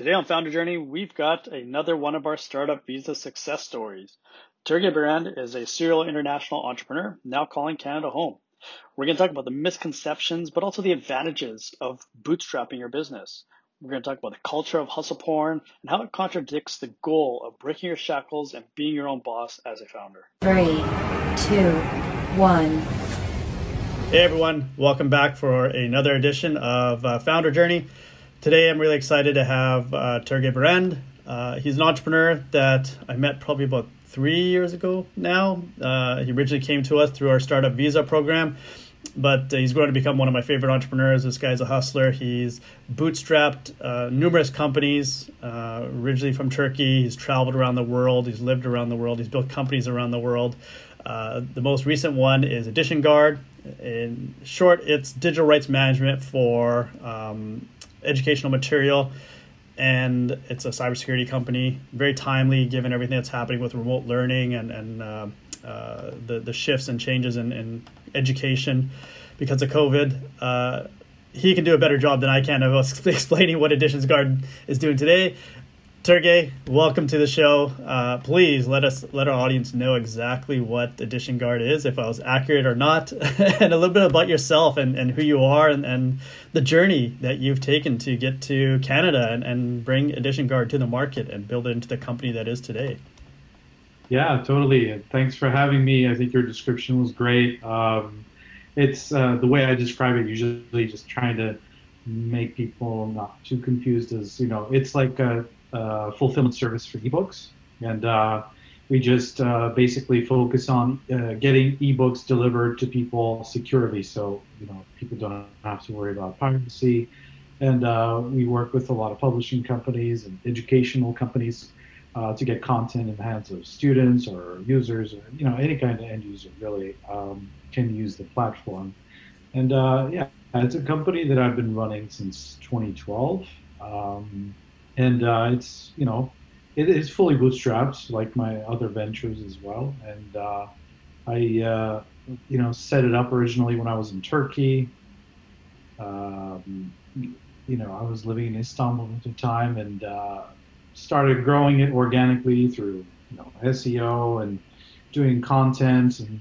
Today on Founder Journey, we've got another one of our startup visa success stories. Turgay Birand is a serial international entrepreneur now calling Canada home. We're going to talk about the misconceptions, but also the advantages of bootstrapping your business. We're going to talk about the culture of hustle porn and how it contradicts the goal of breaking your shackles and being your own boss as a founder. Three, two, one. Hey everyone, welcome back for another edition of uh, Founder Journey. Today I'm really excited to have uh, Birand. Uh, he's an entrepreneur that I met probably about three years ago now. Uh, he originally came to us through our startup visa program, but he's grown to become one of my favorite entrepreneurs. This guy's a hustler. He's bootstrapped uh, numerous companies, uh, originally from Turkey. He's traveled around the world. He's lived around the world. He's built companies around the world. Uh, the most recent one is Edition Guard. In short, it's digital rights management for um, educational material, and it's a cybersecurity company. Very timely, given everything that's happening with remote learning and and uh, uh, the the shifts and changes in, in education because of COVID. Uh, he can do a better job than I can of explaining what Editions Guard is doing today. Turgay, welcome to the show. Uh, please let us let our audience know exactly what Edition Guard is, if I was accurate or not, and a little bit about yourself and, and who you are and, and the journey that you've taken to get to Canada and, and bring Edition Guard to the market and build it into the company that is today. Yeah, totally. Thanks for having me. I think your description was great. Um, it's uh, the way I describe it, usually just trying to make people not too confused as, you know, it's like a uh, fulfillment service for ebooks, and uh, we just uh, basically focus on uh, getting ebooks delivered to people securely, so you know people don't have to worry about piracy. And uh, we work with a lot of publishing companies and educational companies uh, to get content in the hands of students or users, or you know any kind of end user really um, can use the platform. And yeah, it's a company that I've been running since 2012. Um, and uh, it's you know it is fully bootstrapped like my other ventures as well. And uh, i uh, you know set it up originally when i was in turkey. Um, you know i was living in istanbul at the time and uh, started growing it organically through you know seo and doing content and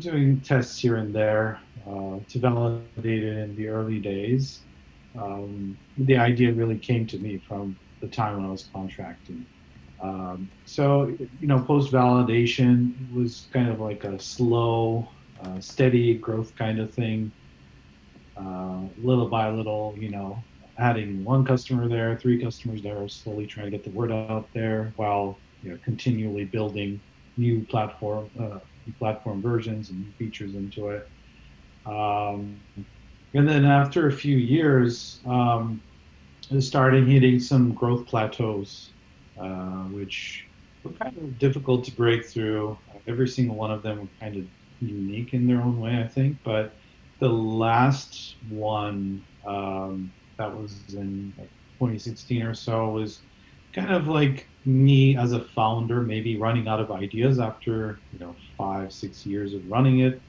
doing tests here and there uh, to validate it in the early days um, the idea really came to me from the time when I was contracting. Um, so, you know, post validation was kind of like a slow, uh, steady growth kind of thing. Uh, little by little, you know, adding one customer there, three customers there, slowly trying to get the word out there while you know, continually building new platform uh, platform versions and features into it. Um, and then after a few years, um, hitting some growth plateaus, uh, which were kind of difficult to break through. Every single one of them were kind of unique in their own way, I think. But the last one um, that was in 2016 or so was kind of like me as a founder, maybe running out of ideas after you know five, six years of running it.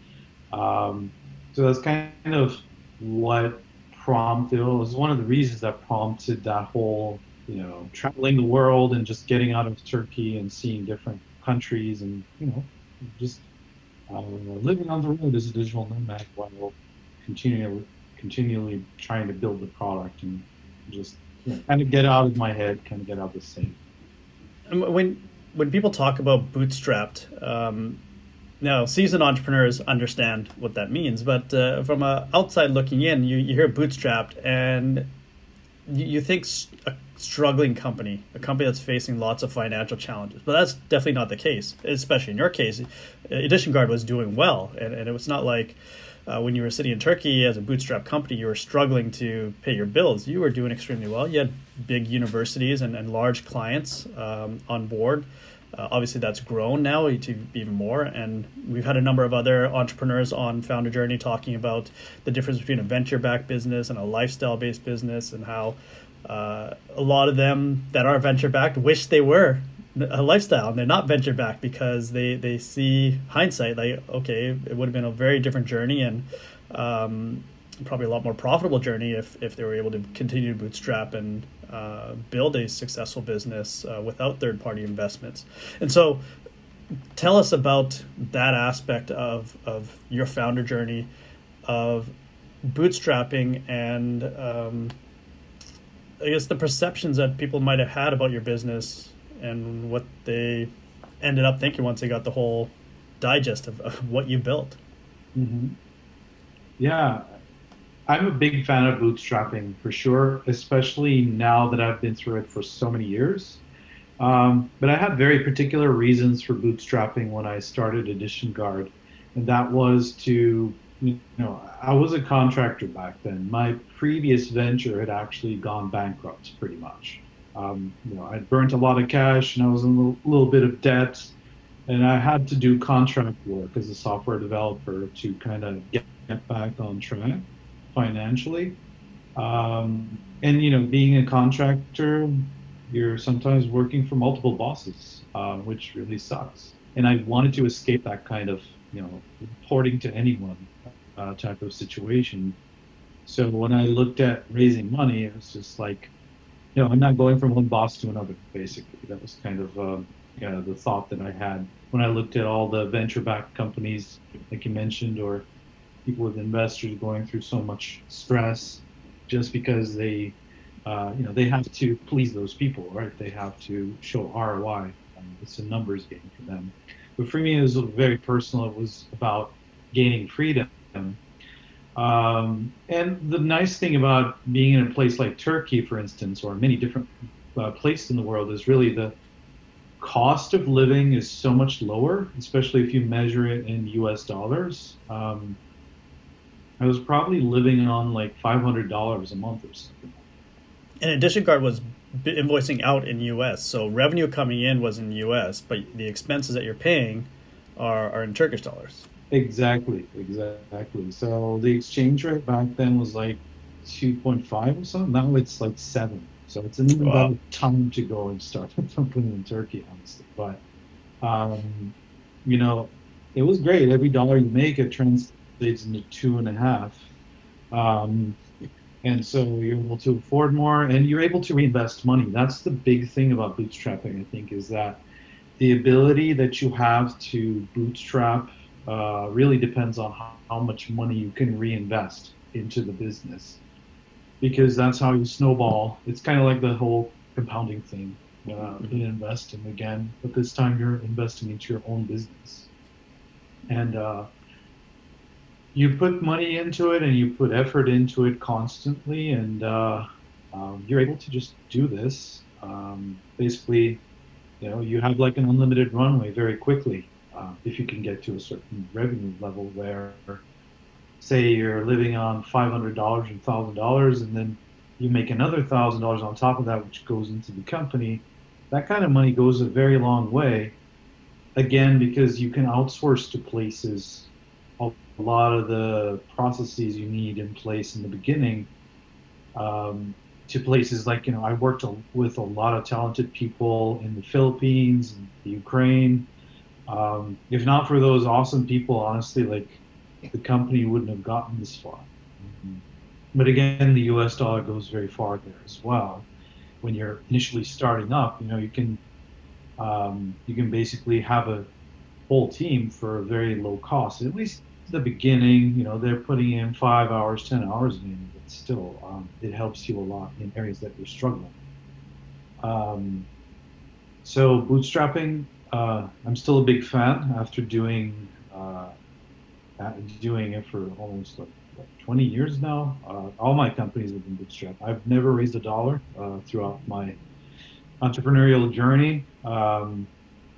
Um, so that's kind of what prompted it was one of the reasons that prompted that whole you know traveling the world and just getting out of Turkey and seeing different countries and you know just uh, living on the road as a digital nomad while continually continually trying to build the product and just kind of get out of my head, kind of get out of the same. When when people talk about bootstrapped, um, now, seasoned entrepreneurs understand what that means, but uh, from a outside looking in, you, you hear bootstrapped and you, you think a struggling company, a company that's facing lots of financial challenges. But that's definitely not the case, especially in your case. Edition Guard was doing well, and, and it was not like uh, when you were sitting in Turkey as a bootstrap company, you were struggling to pay your bills. You were doing extremely well. You had big universities and, and large clients um, on board. Uh, obviously, that's grown now to even more. And we've had a number of other entrepreneurs on Founder Journey talking about the difference between a venture backed business and a lifestyle based business, and how uh, a lot of them that are venture backed wish they were a lifestyle and they're not venture backed because they, they see hindsight like, okay, it would have been a very different journey. And um, probably a lot more profitable journey if if they were able to continue to bootstrap and uh, build a successful business uh, without third party investments. And so, tell us about that aspect of of your founder journey of bootstrapping and um, I guess the perceptions that people might have had about your business and what they ended up thinking once they got the whole digest of, of what you built. Mm-hmm. Yeah, I'm a big fan of bootstrapping for sure, especially now that I've been through it for so many years. Um, but I had very particular reasons for bootstrapping when I started Edition Guard, and that was to, you know, I was a contractor back then. My previous venture had actually gone bankrupt pretty much. Um, you know, I'd burnt a lot of cash and I was in a little, little bit of debt, and I had to do contract work as a software developer to kind of get, get back on track financially. Um, and you know, being a contractor, you're sometimes working for multiple bosses, uh, which really sucks. And I wanted to escape that kind of, you know, reporting to anyone uh, type of situation. So when I looked at raising money, it was just like, you know, I'm not going from one boss to another. Basically, that was kind of um, you know, the thought that I had when I looked at all the venture-backed companies, like you mentioned, or people with investors going through so much stress just because they, uh, you know, they have to please those people, right? They have to show ROI. Um, it's a numbers game for them. But for me, it was very personal. It was about gaining freedom. Um, and the nice thing about being in a place like Turkey, for instance, or many different uh, places in the world, is really the cost of living is so much lower, especially if you measure it in U.S. dollars. Um, I was probably living on like five hundred dollars a month or something. And Edition Guard was invoicing out in U.S., so revenue coming in was in U.S., but the expenses that you're paying are, are in Turkish dollars. Exactly, exactly. So the exchange rate back then was like two point five or something. Now it's like seven. So it's an even wow. better time to go and start something in Turkey, honestly. But um, you know, it was great. Every dollar you make, it trans translates into two and a half. Um, and so you're able to afford more and you're able to reinvest money. That's the big thing about bootstrapping, I think, is that the ability that you have to bootstrap uh, really depends on how, how, much money you can reinvest into the business. Because that's how you snowball. It's kind of like the whole compounding thing. Uh, mm-hmm. in investing again, but this time you're investing into your own business. And uh, you put money into it and you put effort into it constantly, and uh, um, you're able to just do this. Um, basically, you know, you have like an unlimited runway very quickly uh, if you can get to a certain revenue level where, say, you're living on $500 and $1,000, and then you make another $1,000 on top of that, which goes into the company. That kind of money goes a very long way. Again, because you can outsource to places a lot of the processes you need in place in the beginning um, to places like you know I worked with a lot of talented people in the Philippines and the Ukraine. Um, if not for those awesome people, honestly, like the company wouldn't have gotten this far. Mm-hmm. But again, the U.S. dollar goes very far there as well. When you're initially starting up, you know you can um, you can basically have a whole team for a very low cost, at least the beginning, you know, they're putting in five hours, 10 hours in, but still, um, it helps you a lot in areas that you're struggling. Um, so, bootstrapping, uh, I'm still a big fan after doing uh, doing it for almost like, like 20 years now. Uh, all my companies have been bootstrapped. I've never raised a dollar uh, throughout my entrepreneurial journey. Um,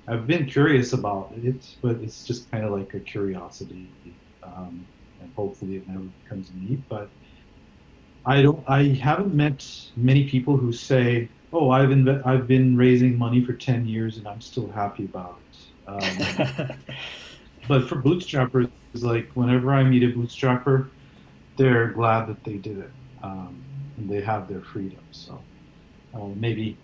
I've been curious about it, but it's just kind of like a curiosity um, and hopefully it never becomes a need. But I don't. I haven't met many people who say, "Oh, I've inve- I've been raising money for ten years and I'm still happy about it." Um, but for bootstrappers, like whenever I meet a bootstrapper, they're glad that they did it um, and they have their freedom. So uh, maybe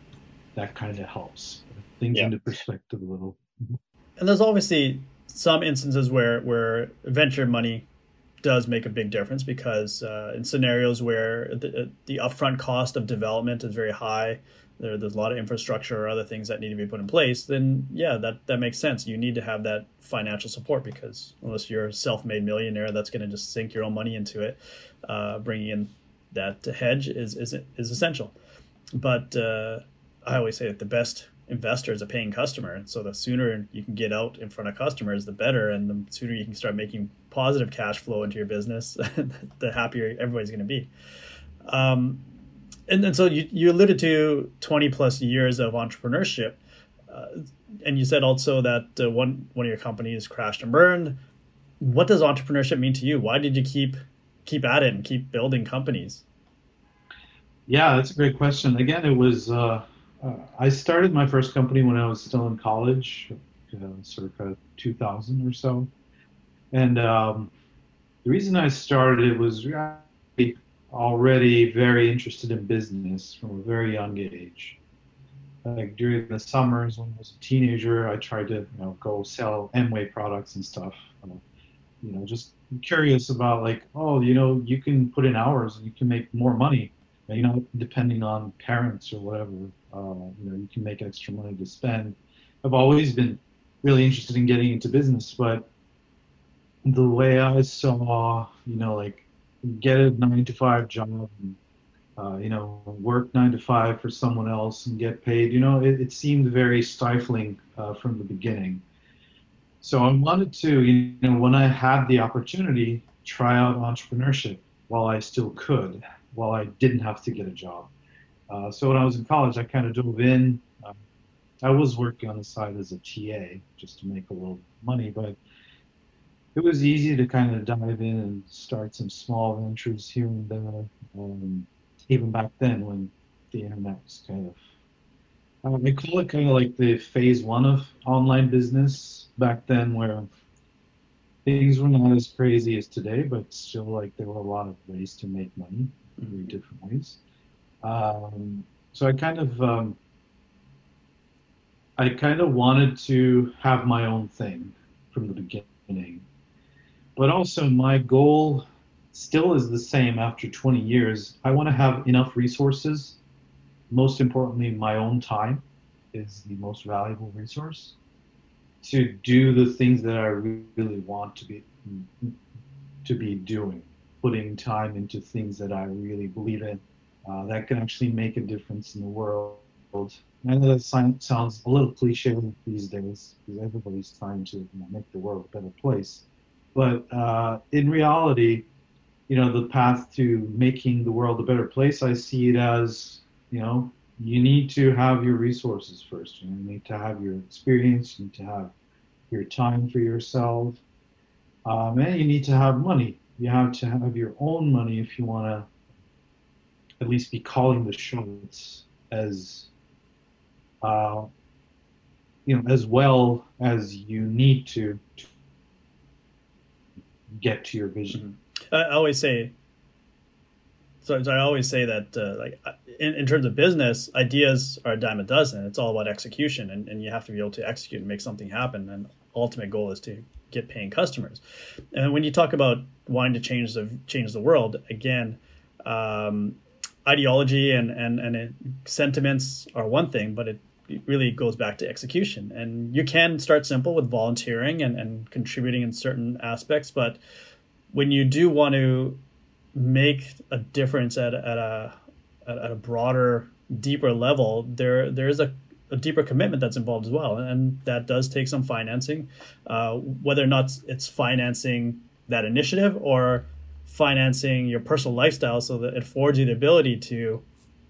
that kind of helps things yeah. into perspective a little. And there's obviously some instances where where venture money does make a big difference because uh, in scenarios where the, the upfront cost of development is very high, there, there's a lot of infrastructure or other things that need to be put in place, then yeah, that, that makes sense. You need to have that financial support because unless you're a self-made millionaire that's going to just sink your own money into it, uh, bringing in that hedge is, is, is essential. But uh, I always say that the best investor is a paying customer. So the sooner you can get out in front of customers, the better. And the sooner you can start making positive cash flow into your business, the happier everybody's going to be. Um, and then so you, you alluded to 20 plus years of entrepreneurship. Uh, and you said also that uh, one, one of your companies crashed and burned. What does entrepreneurship mean to you? Why did you keep keep at it and keep building companies? Yeah, that's a great question. Again, it was uh, uh, I started my first company when I was still in college, uh, circa 2000 or so. And um, the reason I started it was already very interested in business from a very young age. Like during the summers when I was a teenager, I tried to you know go sell Amway products and stuff. Uh, you know, just curious about like, oh, you know, you can put in hours and you can make more money. You know, depending on parents or whatever you know, you can make extra money to spend. I've always been really interested in getting into business, but the way I saw, you know, like get a nine to five job, and, uh, you know, work nine to five for someone else and get paid, you know, it, it seemed very stifling uh, from the beginning. So I wanted to, you know, when I had the opportunity, try out entrepreneurship while I still could, while I didn't have to get a job. Uh, so when I was in college, I kind of dove in. Uh, I was working on the side as a TA just to make a little money, but it was easy to kind of dive in and start some small ventures here and there. Um, even back then, when the internet was kind of, uh, I call it kind of like the phase one of online business back then, where things were not as crazy as today, but still like there were a lot of ways to make money, very different ways. Um, so I kind of um, I kind of wanted to have my own thing from the beginning, but also my goal still is the same after 20 years. I want to have enough resources. Most importantly, my own time is the most valuable resource to do the things that I really want to be to be doing, putting time into things that I really believe in that can actually make a difference in the world. I know that sounds a little cliche these days because everybody's trying to you know, make the world a better place. But uh, in reality, you know, the path to making the world a better place, I see it as, you know, you need to have your resources first. You need to have your experience. You need to have your time for yourself. Um, and you need to have money. You have to have your own money if you want to at least be calling the shots as uh, you know as well as you need to, to get to your vision. I always say. So, so I always say that, uh, like, in, in terms of business, ideas are a dime a dozen. It's all about execution, and, and you have to be able to execute and make something happen. And ultimate goal is to get paying customers. And when you talk about wanting to change the change the world, again, um, ideology and, and, and it, sentiments are one thing, but it, really goes back to execution. And you can start simple with volunteering and, and contributing in certain aspects, but when you do want to make a difference at, at a at, a broader, deeper level, there there is a, a deeper commitment that's involved as well, and that does take some financing, uh, whether or not it's financing that initiative or financing your personal lifestyle so that it affords you the ability to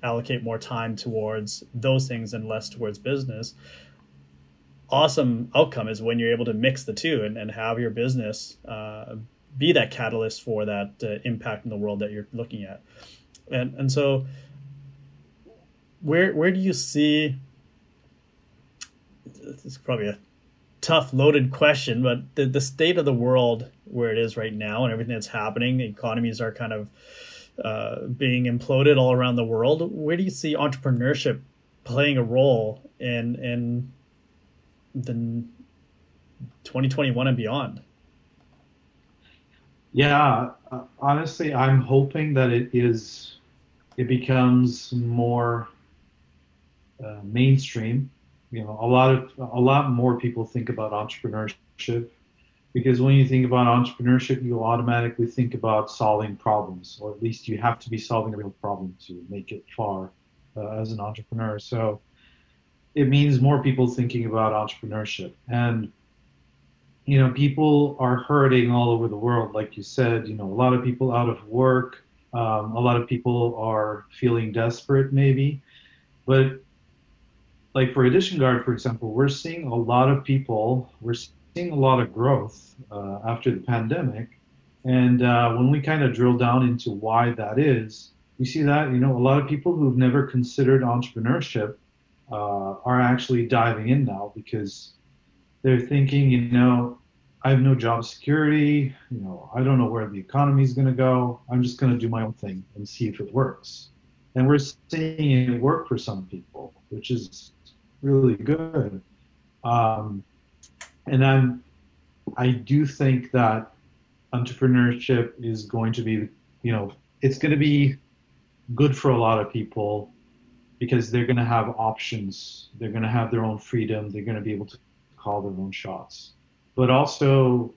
allocate more time towards those things and less towards business. Awesome outcome is when you're able to mix the two and, and have your business uh, be that catalyst for that uh, impact in the world that you're looking at. And and so where where do you see this is probably a tough loaded question but the, the state of the world where it is right now and everything that's happening. Economies are kind of uh, being imploded all around the world. Where do you see entrepreneurship playing a role in in the 2021 and beyond? Yeah, uh, honestly, I'm hoping that it is, it becomes more uh, mainstream. You know, a lot of a lot more people think about entrepreneurship because when you think about entrepreneurship, you automatically think about solving problems, or at least you have to be solving a real problem to make it far uh, as an entrepreneur. So it means more people thinking about entrepreneurship and you know, people are hurting all over the world, like you said. You know, a lot of people out of work. Um, a lot of people are feeling desperate, maybe. But like for Edition Guard, for example, we're seeing a lot of people. We're seeing a lot of growth uh, after the pandemic, and uh, when we kind of drill down into why that is, we see that you know a lot of people who've never considered entrepreneurship uh, are actually diving in now because they're thinking, you know, I have no job security. You know, I don't know where the economy is going to go. I'm just going to do my own thing and see if it works. And we're seeing it work for some people, which is really good. Um, and I'm, I do think that entrepreneurship is going to be, you know, it's going to be good for a lot of people because they're going to have options. They're going to have their own freedom. They're going to be able to call their own shots. But also,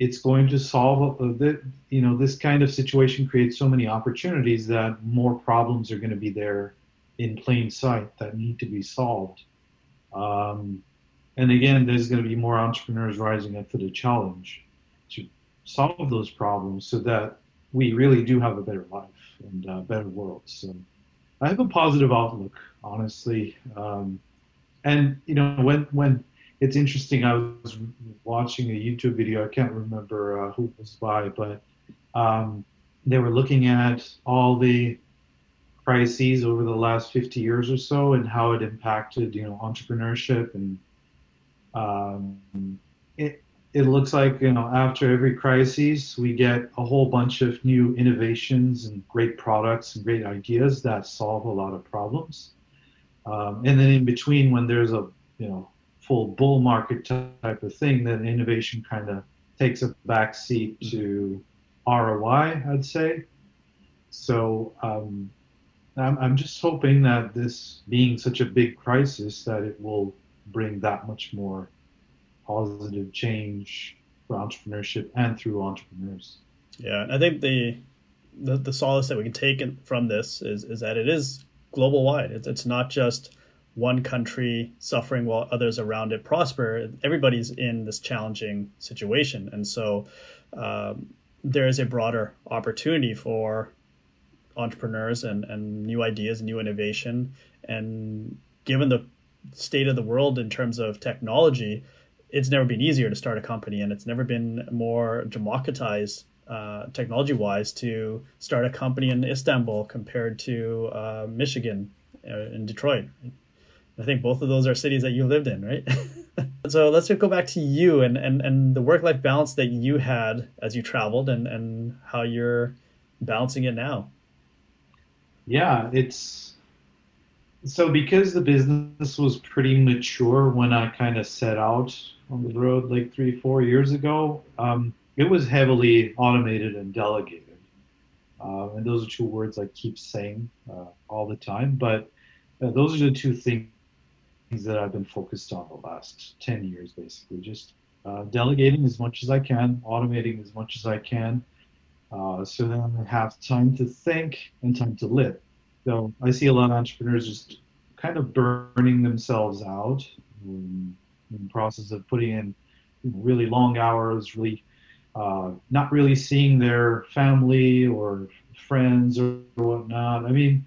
it's going to solve the, you know, this kind of situation creates so many opportunities that more problems are going to be there in plain sight that need to be solved. Um, and again, there's going to be more entrepreneurs rising up to the challenge to solve those problems so that we really do have a better life and a better world. So I have a positive outlook, honestly. Um, and you know, when when it's interesting. I was watching a YouTube video. I can't remember uh, who it was by, but um, they were looking at all the crises over the last 50 years or so and how it impacted, you know, entrepreneurship. And um, it it looks like you know after every crisis we get a whole bunch of new innovations and great products and great ideas that solve a lot of problems. Um, and then in between, when there's a you know full bull market type of thing, then innovation kind of takes a back seat to ROI, I'd say. So um, I'm, I'm just hoping that this being such a big crisis, that it will bring that much more positive change for entrepreneurship and through entrepreneurs. Yeah, I think the the, the solace that we can take in, from this is is that it is global wide. It's, it's not just one country suffering while others around it prosper, everybody's in this challenging situation. And so um, there is a broader opportunity for entrepreneurs and, and new ideas, new innovation. And given the state of the world in terms of technology, it's never been easier to start a company and it's never been more democratized uh, technology wise to start a company in Istanbul compared to uh, Michigan uh, in Detroit. I think both of those are cities that you lived in, right? so let's go back to you and, and, and the work life balance that you had as you traveled and, and how you're balancing it now. Yeah, it's so because the business was pretty mature when I kind of set out on the road like three, four years ago, um, it was heavily automated and delegated. Uh, and those are two words I keep saying uh, all the time. But uh, those are the two things that I've been focused on the last 10 years, basically. Just uh, delegating as much as I can, automating as much as I can, uh, so then I have time to think and time to live. So I see a lot of entrepreneurs just kind of burning themselves out in, the process of putting in really long hours, really uh, not really seeing their family or friends or whatnot. I mean,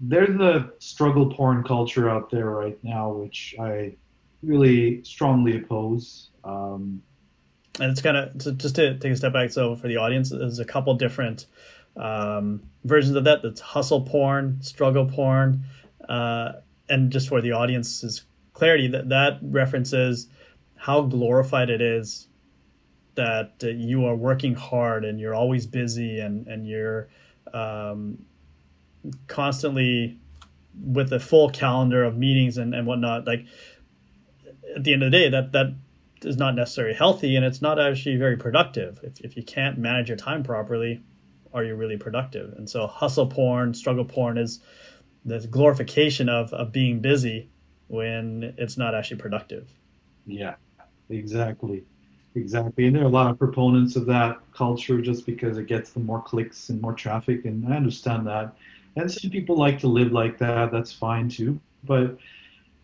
there's a struggle porn culture out there right now, which I really strongly oppose. Um, and it's kind of just to take a step back. So for the audience, there's a couple different um, versions of that. That's hustle porn, struggle porn, uh, and just for the audience's clarity, that that references how glorified it is that uh, you are working hard and you're always busy and and you're um, constantly with a full calendar of meetings and, and whatnot like at the end of the day that that is not necessarily healthy and it's not actually very productive. If, if you can't manage your time properly, are you really productive? And so hustle porn, struggle porn is this glorification of, of being busy when it's not actually productive. Yeah, exactly. Exactly. And there are a lot of proponents of that culture just because it gets them more clicks and more traffic. And I understand that. And some people like to live like that. That's fine too. But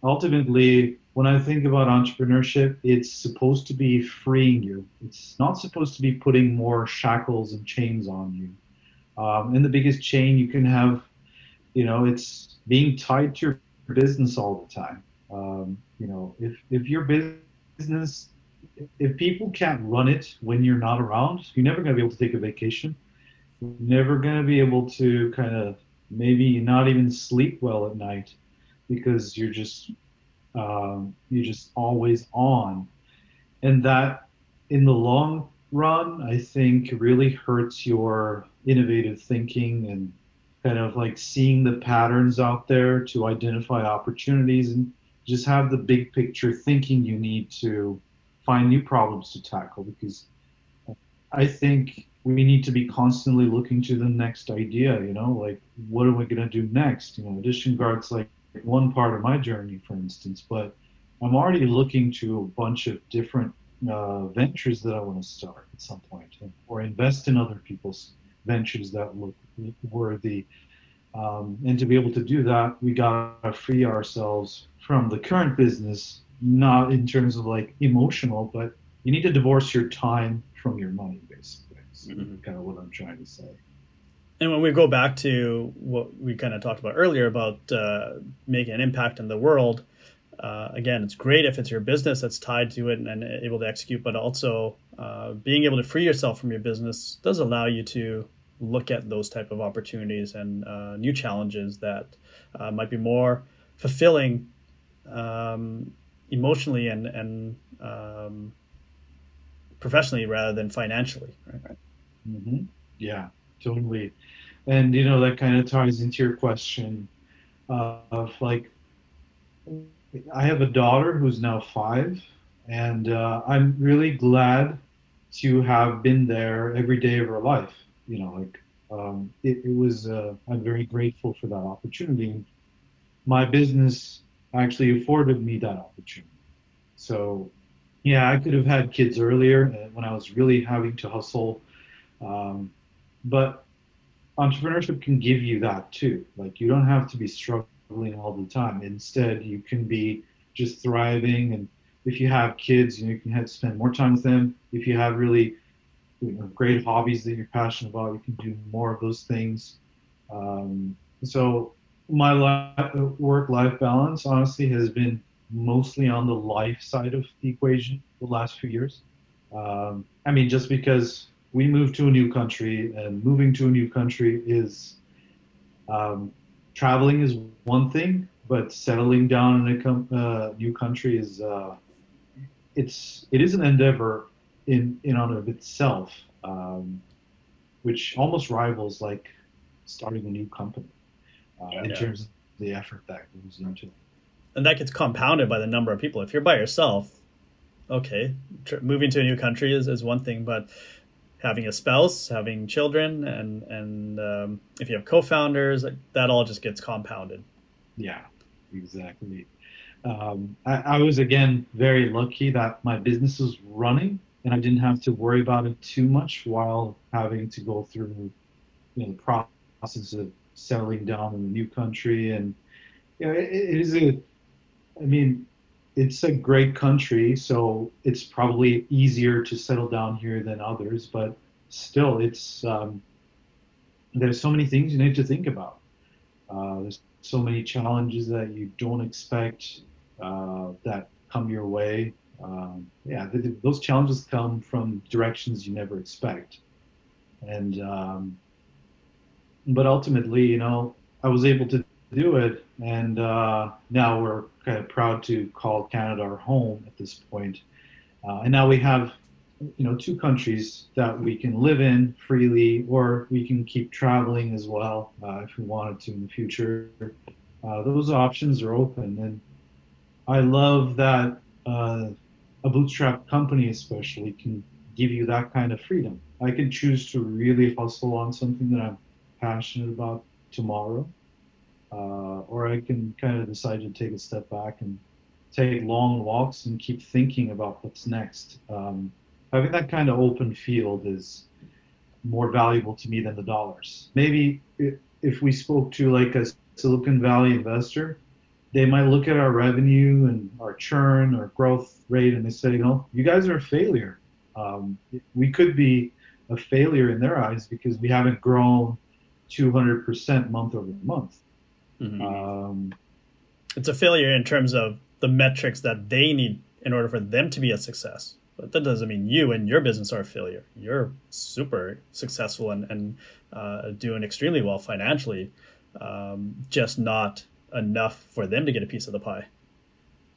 ultimately, when I think about entrepreneurship, it's supposed to be freeing you. It's not supposed to be putting more shackles and chains on you. Um, and the biggest chain you can have, you know, it's being tied to your business all the time. Um, you know, if if your business, if people can't run it when you're not around, you're never going to be able to take a vacation. You're never going to be able to kind of maybe not even sleep well at night because you're just um, you're just always on, and that in the long run, I think really hurts your innovative thinking and kind of like seeing the patterns out there to identify opportunities and just have the big picture thinking you need to find new problems to tackle because I think we need to be constantly looking to the next idea, you know, like what are we going to do next? You know, Edition Guard's like one part of my journey, for instance, but I'm already looking to a bunch of different uh, ventures that I want to start at some point or invest in other people's ventures that look worthy. Um, and to be able to do that, we got to free ourselves from the current business, not in terms of like emotional, but you need to divorce your time from your money, basically. mm-hmm. kind of what I'm trying to say. And when we go back to what we kind of talked about earlier about uh, making an impact in the world, uh, again, it's great if it's your business that's tied to it and, and able to execute, but also uh, being able to free yourself from your business does allow you to look at those type of opportunities and uh, new challenges that uh, might be more fulfilling um, emotionally and and um, professionally rather than financially. Right. Mm-hmm. Yeah, totally. And you know that kind of ties into your question of like, I have a daughter who's now five, and uh, I'm really glad to have been there every day of her life. You know, like um, it, it, was. Uh, I'm very grateful for that opportunity. My business actually afforded me that opportunity. So, yeah, I could have had kids earlier uh, when I was really having to hustle. Um, but entrepreneurship can give you that too. Like you don't have to be struggling all the time. Instead, you can be just thriving. And if you have kids, you, know, you can have, spend more time with them. If you have really you know, great hobbies that you're passionate about, you can do more of those things. Um, so my work-life balance honestly has been mostly on the life side of the equation the last few years. Um, I mean, just because we moved to a new country, and moving to a new country is um, traveling is one thing, but settling down in a com- uh, new country is uh, it's it is an endeavor in in on of itself, um, which almost rivals like starting a new company uh, yeah, in terms of the effort that goes into it. And that gets compounded by the number of people. If you're by yourself, okay, tr- moving to a new country is, is one thing, but having a spouse, having children, and and um, if you have co-founders, that all just gets compounded. Yeah, exactly. Um, I, I, was again very lucky that my business was running and I didn't have to worry about it too much while having to go through you know, the process of settling down in a new country. And you know, it, it is a, I mean, it's a great country, so it's probably easier to settle down here than others. But still, it's um, there's so many things you need to think about. Uh, there's so many challenges that you don't expect uh, that come your way. Um, yeah, those challenges come from directions you never expect, and um, but ultimately, you know, I was able to do it, and uh, now we're kind of proud to call Canada our home at this point. Uh, and now we have, you know, two countries that we can live in freely, or we can keep traveling as well uh, if we wanted to in the future. Uh, those options are open, and I love that uh, a bootstrap company, especially, can give you that kind of freedom. I can choose to really hustle on something that I'm passionate about tomorrow, uh, or I can kind of decide to take a step back and take long walks and keep thinking about what's next. Um, having that kind of open field is more valuable to me than the dollars. Maybe if we spoke to like a Silicon Valley investor, they might look at our revenue and our churn or growth rate and they say, know, you guys are a failure. Um, we could be a failure in their eyes because we haven't grown 200% month over month. Mm-hmm. Um, it's a failure in terms of the metrics that they need in order for them to be a success. But that doesn't mean you and your business are a failure. You're super successful and, and uh, doing extremely well financially, um, just not enough for them to get a piece of the pie.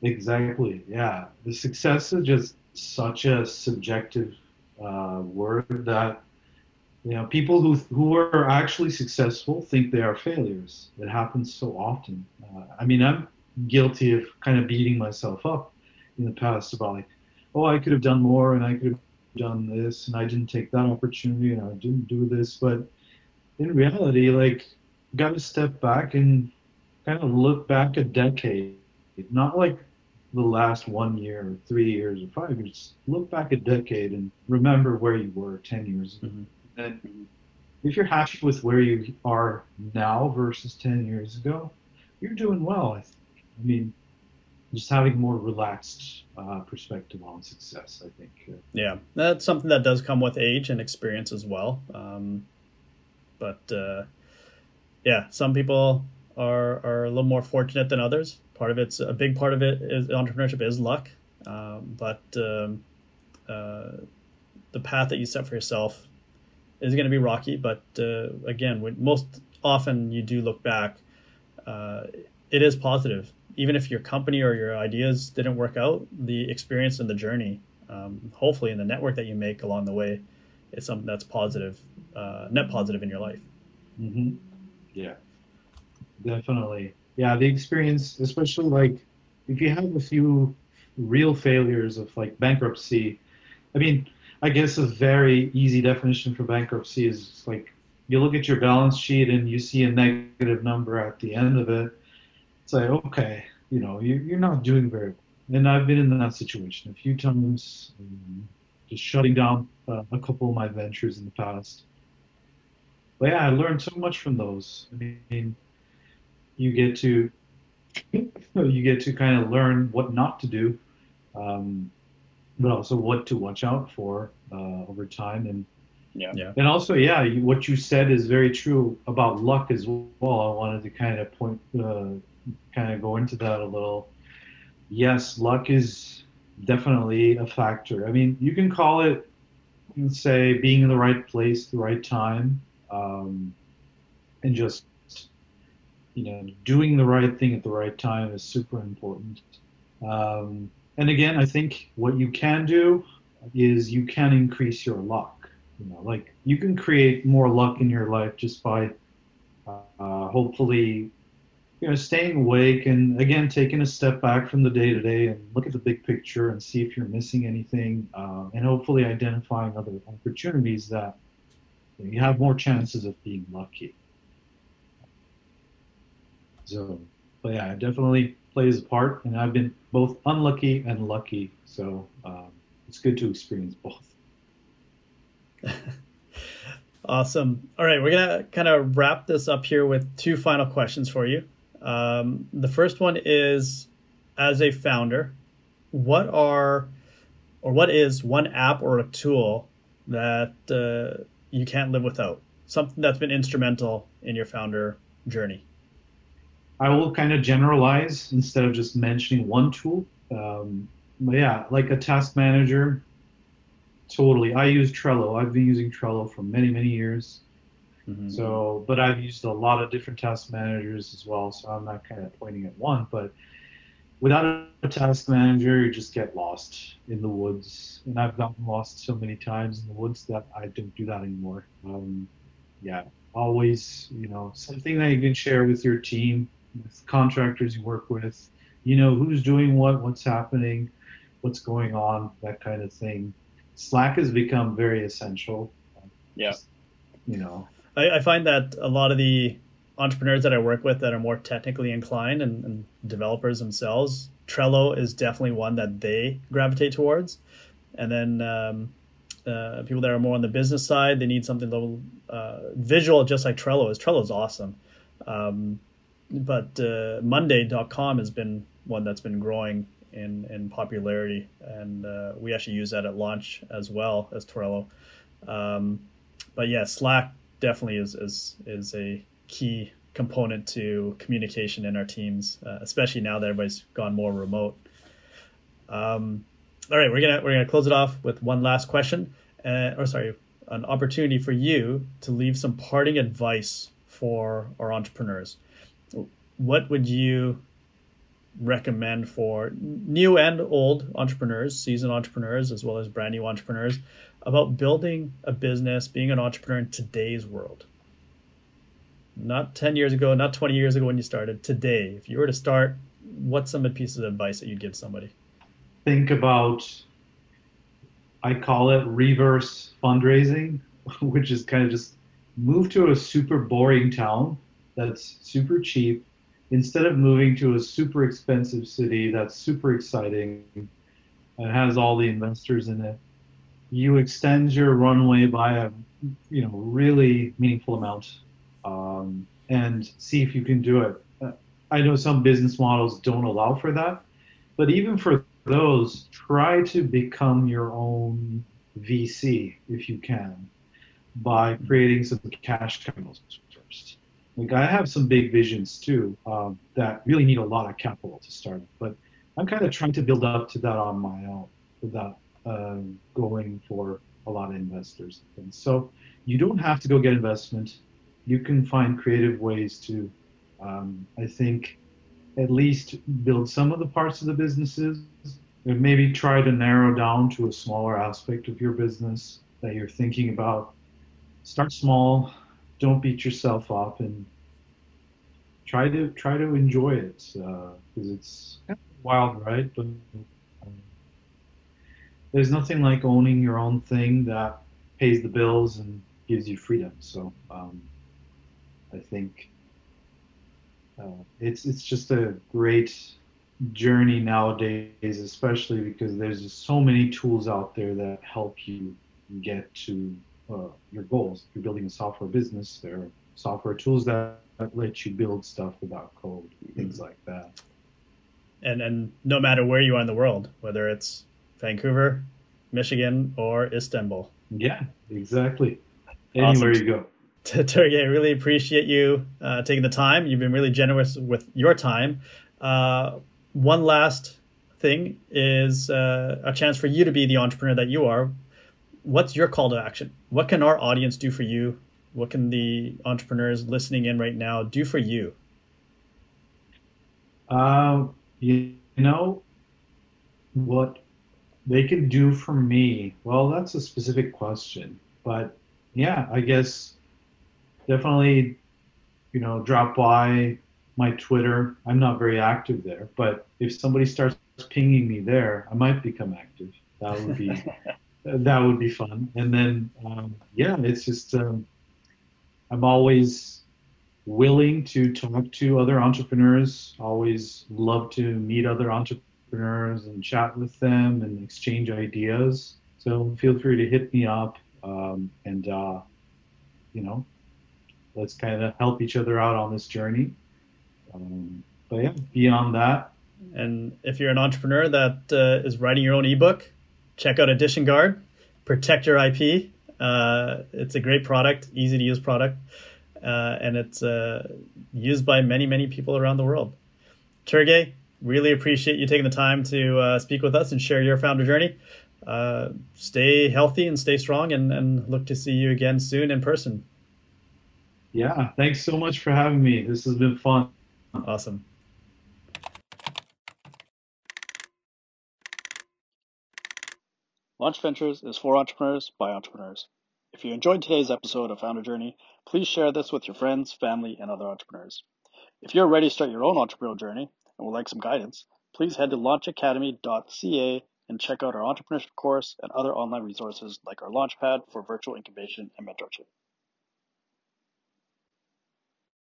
Exactly. Yeah. The success is just such a subjective uh, word that you know people who who are actually successful think they are failures. It happens so often. Uh, I mean, I'm guilty of kind of beating myself up in the past about like, oh, I could have done more and I could have done this and I didn't take that opportunity and I didn't do this. But in reality, like, got to step back and kind of look back a decade, not like the last one year or three years or five years. Look back a decade and remember where you were 10 years ago. Mm-hmm. And if you're happy with where you are now versus 10 years ago, you're doing well. I, I mean, just having more relaxed uh, perspective on success, I think. Yeah, that's something that does come with age and experience as well. Um, but uh, yeah, some people are are a little more fortunate than others. Part of it's a big part of it is entrepreneurship is luck, um, but um, uh, the path that you set for yourself is going to be rocky. But uh, again, when most often you do look back, uh, it is positive. Even if your company or your ideas didn't work out, the experience and the journey, um, hopefully, in the network that you make along the way, is something that's positive, uh, net positive in your life. Mm-hmm. Yeah definitely. Yeah, the experience, especially like if you have a few real failures of like bankruptcy. I mean, I guess a very easy definition for bankruptcy is like you look at your balance sheet and you see a negative number at the end of it. It's like, okay, you know, you, are not doing very well. And I've been in that situation a few times, um, just shutting down uh, a couple of my ventures in the past. But yeah, I learned so much from those. I mean, you get to you get to kind of learn what not to do, um, but also what to watch out for uh, over time. And yeah. yeah. and also, yeah, what you said is very true about luck as well. I wanted to kind of point, uh, kind of go into that a little. Yes, luck is definitely a factor. I mean, you can call it, say, being in the right place, the right time, um, and just you know, doing the right thing at the right time is super important. Um, and again, I think what you can do is you can increase your luck. You know, like you can create more luck in your life just by uh, hopefully, you know, staying awake and again taking a step back from the day to day and look at the big picture and see if you're missing anything, uh, and hopefully identifying other opportunities that you, know, you have more chances of being lucky. So, but yeah, it definitely plays a part, and I've been both unlucky and lucky. So um, it's good to experience both. awesome. All right, we're gonna kind of wrap this up here with two final questions for you. Um, the first one is, as a founder, what are or what is one app or a tool that uh, you can't live without? Something that's been instrumental in your founder journey. I will kind of generalize instead of just mentioning one tool. Um, yeah, like a task manager, totally. I use Trello. I've been using Trello for many, many years. Mm-hmm. So, but I've used a lot of different task managers as well. So I'm not kind of pointing at one, but without a task manager, you just get lost in the woods. And I've gotten lost so many times in the woods that I don't do that anymore. Um, yeah, always, you know, something that you can share with your team with contractors you work with. You know who's doing what, what's happening, what's going on, that kind of thing. Slack has become very essential. Yeah. Just, you know, I, I find that a lot of the entrepreneurs that I work with that are more technically inclined and, and developers themselves, Trello is definitely one that they gravitate towards. And then um, uh, people that are more on the business side, they need something a little uh, visual, just like Trello is. Trello is awesome. Um, but uh, Monday.com has been one that's been growing in, in popularity. And uh, we actually use that at launch as well as Trello. Um, but yeah, Slack definitely is, is, is a key component to communication in our teams, uh, especially now that everybody's gone more remote. Um, all right, we're gonna we're gonna close it off with one last question, uh, or sorry, an opportunity for you to leave some parting advice for our entrepreneurs. What would you recommend for new and old entrepreneurs, seasoned entrepreneurs, as well as brand new entrepreneurs, about building a business, being an entrepreneur in today's world? Not 10 years ago, not 20 years ago when you started, today. If you were to start, what's some of pieces of advice that you'd give somebody? Think about, I call it reverse fundraising, which is kind of just move to a super boring town that's super cheap instead of moving to a super expensive city that's super exciting and has all the investors in it you extend your runway by a you know really meaningful amount um, and see if you can do it i know some business models don't allow for that but even for those try to become your own vc if you can by creating some cash channels first. Like I have some big visions too um, that really need a lot of capital to start, but I'm kind of trying to build up to that on my own without uh, going for a lot of investors and. So you don't have to go get investment. You can find creative ways to, um, I think, at least build some of the parts of the businesses and maybe try to narrow down to a smaller aspect of your business that you're thinking about start small don't beat yourself up and try to try to enjoy it because uh, it's wild right? But um, there's nothing like owning your own thing that pays the bills and gives you freedom. So um, i think uh, it's it's just a great journey nowadays especially because there's just so many tools out there that help you get to uh, your goals. If you're building a software business, there are software tools that, that let you build stuff without code, things like that. And and no matter where you are in the world, whether it's Vancouver, Michigan, or Istanbul. Yeah, exactly. Anywhere awesome. you go. I really appreciate you uh, taking the time. You've been really generous with your time. Uh, one last thing is uh, a chance for you to be the entrepreneur that you are what's your call to action? What can our audience do for you? What can the entrepreneurs listening in right now do for you? Uh, you know what they can do for me. Well, that's a specific question, but yeah, I guess definitely, you know, drop by my Twitter. I'm not very active there, but if somebody starts pinging me there, I might become active. That would be that would be fun. And then, um, yeah, it's just um, I'm always willing to talk to other entrepreneurs. Always love to meet other entrepreneurs and chat with them and exchange ideas. So feel free to hit me up, um, and uh, you know, let's kind of help each other out on this journey. Um, but yeah, beyond that. And if you're an entrepreneur that uh, is writing your own ebook, check out Edition Guard. Protect your IP. Uh, it's a great product, easy to use product, uh, and it's uh, used by many, many people around the world. Turgay, really appreciate you taking the time to uh, speak with us and share your founder journey. Uh, stay healthy and stay strong, and, and look to see you again soon in person. Yeah, thanks so much for having me. This has been fun. Awesome. Launch Ventures is for entrepreneurs by entrepreneurs. If you enjoyed today's episode of Founder Journey, please share this with your friends, family, and other entrepreneurs. If you're ready to start your own entrepreneurial journey and would like some guidance, please head to launchacademy.ca and check out our entrepreneurship course and other online resources like our Launchpad for virtual incubation and mentorship.